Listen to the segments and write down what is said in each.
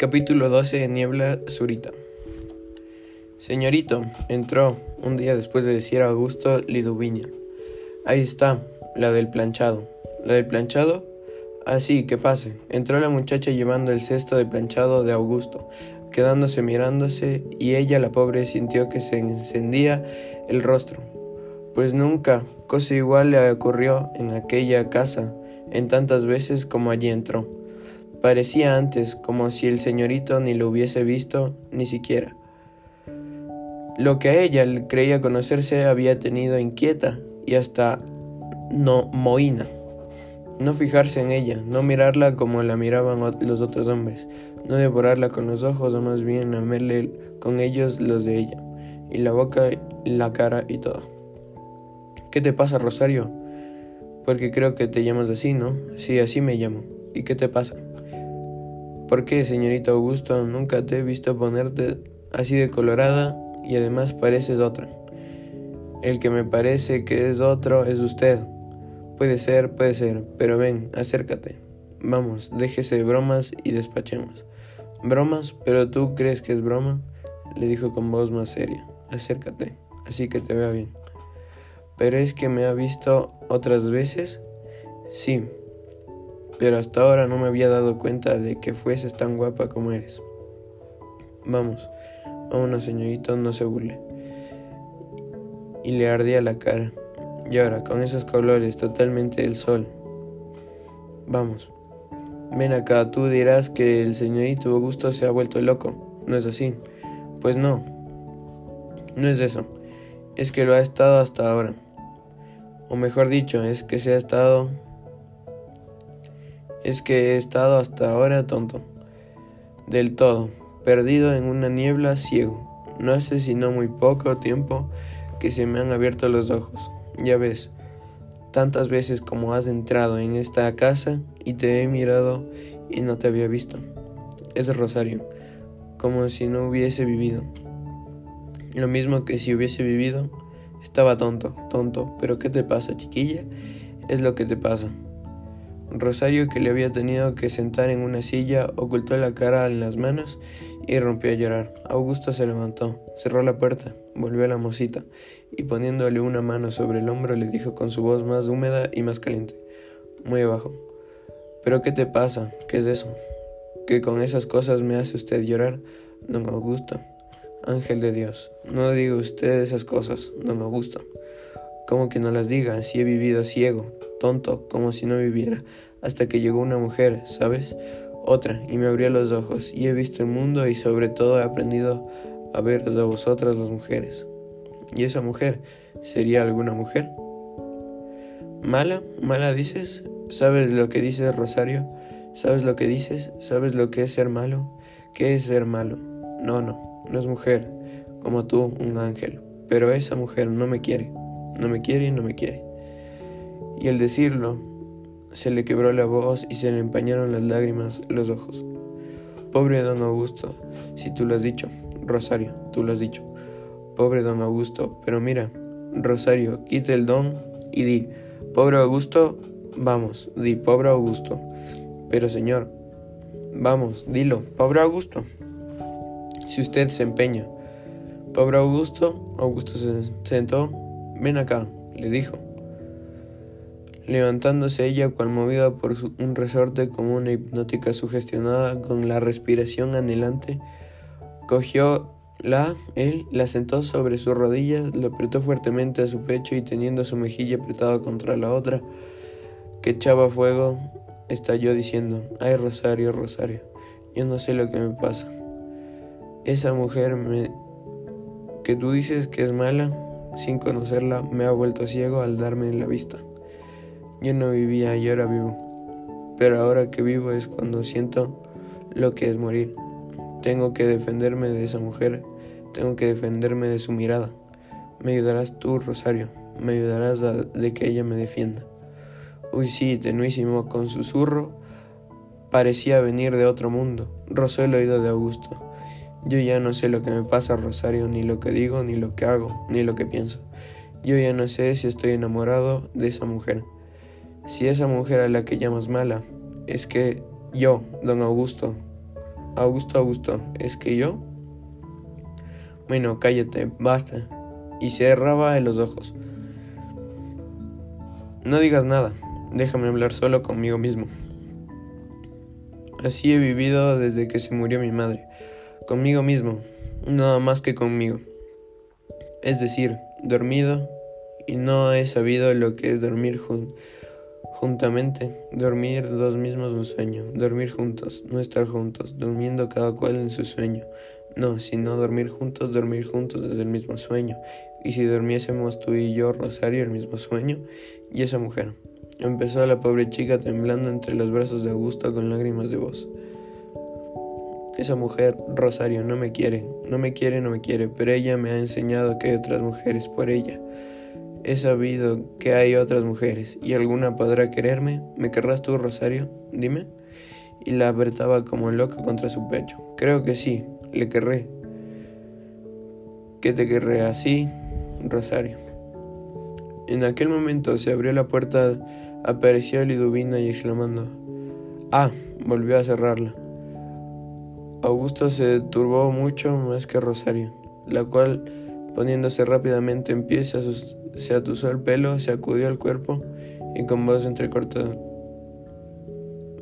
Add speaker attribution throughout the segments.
Speaker 1: Capítulo 12 de Niebla Zurita. Señorito, entró un día después de decir a Augusto Liduviña. Ahí está, la del planchado. ¿La del planchado? Ah, sí, que pase. Entró la muchacha llevando el cesto de planchado de Augusto, quedándose mirándose, y ella, la pobre, sintió que se encendía el rostro. Pues nunca cosa igual le ocurrió en aquella casa, en tantas veces como allí entró. Parecía antes como si el señorito ni lo hubiese visto ni siquiera. Lo que a ella creía conocerse había tenido inquieta y hasta no mohina. No fijarse en ella, no mirarla como la miraban los otros hombres, no devorarla con los ojos o más bien lamerle con ellos los de ella, y la boca, la cara y todo. ¿Qué te pasa, Rosario? Porque creo que te llamas así, ¿no? Sí, así me llamo. ¿Y qué te pasa? ¿Por qué, señorita Augusto? Nunca te he visto ponerte así de colorada y además pareces otra. El que me parece que es otro es usted. Puede ser, puede ser, pero ven, acércate. Vamos, déjese de bromas y despachemos. ¿Bromas? ¿Pero tú crees que es broma? Le dijo con voz más seria. Acércate, así que te vea bien. ¿Pero es que me ha visto otras veces? Sí, pero hasta ahora no me había dado cuenta de que fueses tan guapa como eres. Vamos, vámonos señorito, no se burle. Y le ardía la cara. Y ahora, con esos colores totalmente del sol. Vamos. Ven acá, tú dirás que el señorito Augusto se ha vuelto loco. ¿No es así? Pues no. No es eso. Es que lo ha estado hasta ahora. O mejor dicho, es que se ha estado es que he estado hasta ahora tonto, del todo, perdido en una niebla ciego. No hace sino muy poco tiempo que se me han abierto los ojos. Ya ves, tantas veces como has entrado en esta casa y te he mirado y no te había visto. Es Rosario, como si no hubiese vivido. Lo mismo que si hubiese vivido, estaba tonto, tonto. Pero ¿qué te pasa, chiquilla? Es lo que te pasa. Rosario, que le había tenido que sentar en una silla, ocultó la cara en las manos y rompió a llorar. Augusto se levantó, cerró la puerta, volvió a la mosita y poniéndole una mano sobre el hombro le dijo con su voz más húmeda y más caliente, muy abajo, ¿Pero qué te pasa? ¿Qué es eso? ¿Que con esas cosas me hace usted llorar? Don Augusto. Ángel de Dios, no diga usted esas cosas, don Augusto. ¿Cómo que no las diga si he vivido ciego, tonto, como si no viviera, hasta que llegó una mujer, ¿sabes? Otra, y me abrió los ojos, y he visto el mundo y sobre todo he aprendido a ver a vosotras las mujeres. ¿Y esa mujer sería alguna mujer? ¿Mala? ¿Mala dices? ¿Sabes lo que dices, Rosario? ¿Sabes lo que dices? ¿Sabes lo que es ser malo? ¿Qué es ser malo? No, no, no es mujer, como tú, un ángel. Pero esa mujer no me quiere, no me quiere y no me quiere y al decirlo se le quebró la voz y se le empañaron las lágrimas los ojos. Pobre don Augusto, si tú lo has dicho, Rosario, tú lo has dicho. Pobre don Augusto, pero mira, Rosario, quita el don y di, pobre Augusto, vamos, di, pobre Augusto. Pero señor, vamos, dilo, pobre Augusto. Si usted se empeña, pobre Augusto, Augusto se sentó, ven acá, le dijo levantándose ella cual movida por un resorte como una hipnótica sugestionada con la respiración anhelante, cogió la, él la sentó sobre sus rodillas, lo apretó fuertemente a su pecho y teniendo su mejilla apretada contra la otra, que echaba fuego, estalló diciendo, ay Rosario, Rosario, yo no sé lo que me pasa. Esa mujer me, que tú dices que es mala, sin conocerla, me ha vuelto ciego al darme la vista. Yo no vivía y ahora vivo. Pero ahora que vivo es cuando siento lo que es morir. Tengo que defenderme de esa mujer. Tengo que defenderme de su mirada. Me ayudarás tú, Rosario. Me ayudarás a de que ella me defienda. Uy, sí, tenuísimo, con susurro. Parecía venir de otro mundo. Rozó el oído de Augusto. Yo ya no sé lo que me pasa, Rosario, ni lo que digo, ni lo que hago, ni lo que pienso. Yo ya no sé si estoy enamorado de esa mujer. Si esa mujer a la que llamas mala es que yo, don Augusto, Augusto, Augusto, ¿es que yo? Bueno, cállate, basta. Y cerraba los ojos. No digas nada, déjame hablar solo conmigo mismo. Así he vivido desde que se murió mi madre, conmigo mismo, nada más que conmigo. Es decir, dormido y no he sabido lo que es dormir juntamente, dormir dos mismos un sueño, dormir juntos, no estar juntos, durmiendo cada cual en su sueño. No, sino dormir juntos, dormir juntos desde el mismo sueño. Y si durmiésemos tú y yo, Rosario, el mismo sueño, y esa mujer. Empezó la pobre chica temblando entre los brazos de Augusto con lágrimas de voz. Esa mujer, Rosario, no me quiere, no me quiere, no me quiere, pero ella me ha enseñado que hay otras mujeres por ella. He sabido que hay otras mujeres, y alguna podrá quererme. ¿Me querrás tú, Rosario? Dime. Y la apretaba como loca contra su pecho. Creo que sí, le querré. Que te querré así, Rosario. En aquel momento se abrió la puerta Apareció Liduvina y exclamando, ¡Ah! volvió a cerrarla. Augusto se turbó mucho más que Rosario, la cual, poniéndose rápidamente en pie, se, se atusó el pelo, se acudió al cuerpo y con voz entrecortada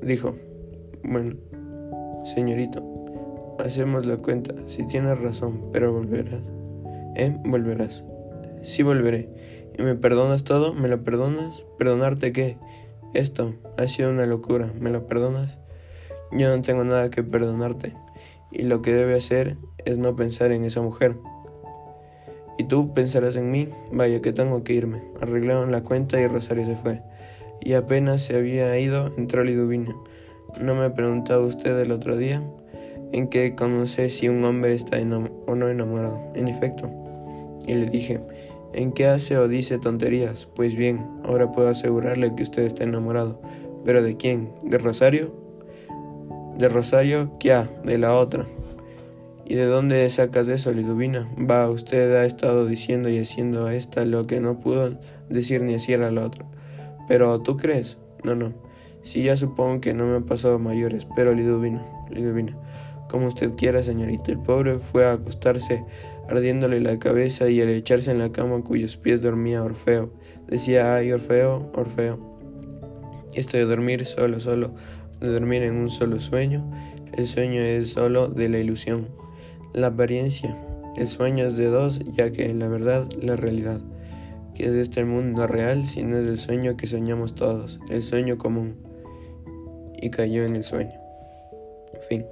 Speaker 1: dijo, bueno, señorito, hacemos la cuenta, si tienes razón, pero volverás. ¿Eh? Volverás. Sí volveré. ¿Y me perdonas todo? ¿Me lo perdonas? ¿Perdonarte qué? Esto ha sido una locura. ¿Me lo perdonas? Yo no tengo nada que perdonarte. Y lo que debe hacer es no pensar en esa mujer. Y tú pensarás en mí. Vaya que tengo que irme. Arreglaron la cuenta y Rosario se fue. Y apenas se había ido, entró Liduvina. ¿No me preguntaba usted el otro día? ¿En qué conoce si un hombre está o no enamorado? En efecto. Y le dije, en qué hace o dice tonterías. Pues bien, ahora puedo asegurarle que usted está enamorado. ¿Pero de quién? ¿De Rosario? ¿De Rosario? ¿Qué? De la otra. ¿Y de dónde sacas eso, Liduvina? Va, usted ha estado diciendo y haciendo a esta lo que no pudo decir ni hacer a la otra. ¿Pero tú crees? No, no. Sí, ya supongo que no me han pasado mayores, pero Liduvina, Liduvina, como usted quiera, señorita. El pobre fue a acostarse ardiéndole la cabeza y al echarse en la cama cuyos pies dormía Orfeo. Decía, ay, Orfeo, Orfeo. Esto de dormir solo, solo, de dormir en un solo sueño, el sueño es solo de la ilusión, la apariencia. El sueño es de dos, ya que en la verdad, la realidad, que es este mundo real, sino es el sueño que soñamos todos, el sueño común. Y cayó en el sueño. Fin.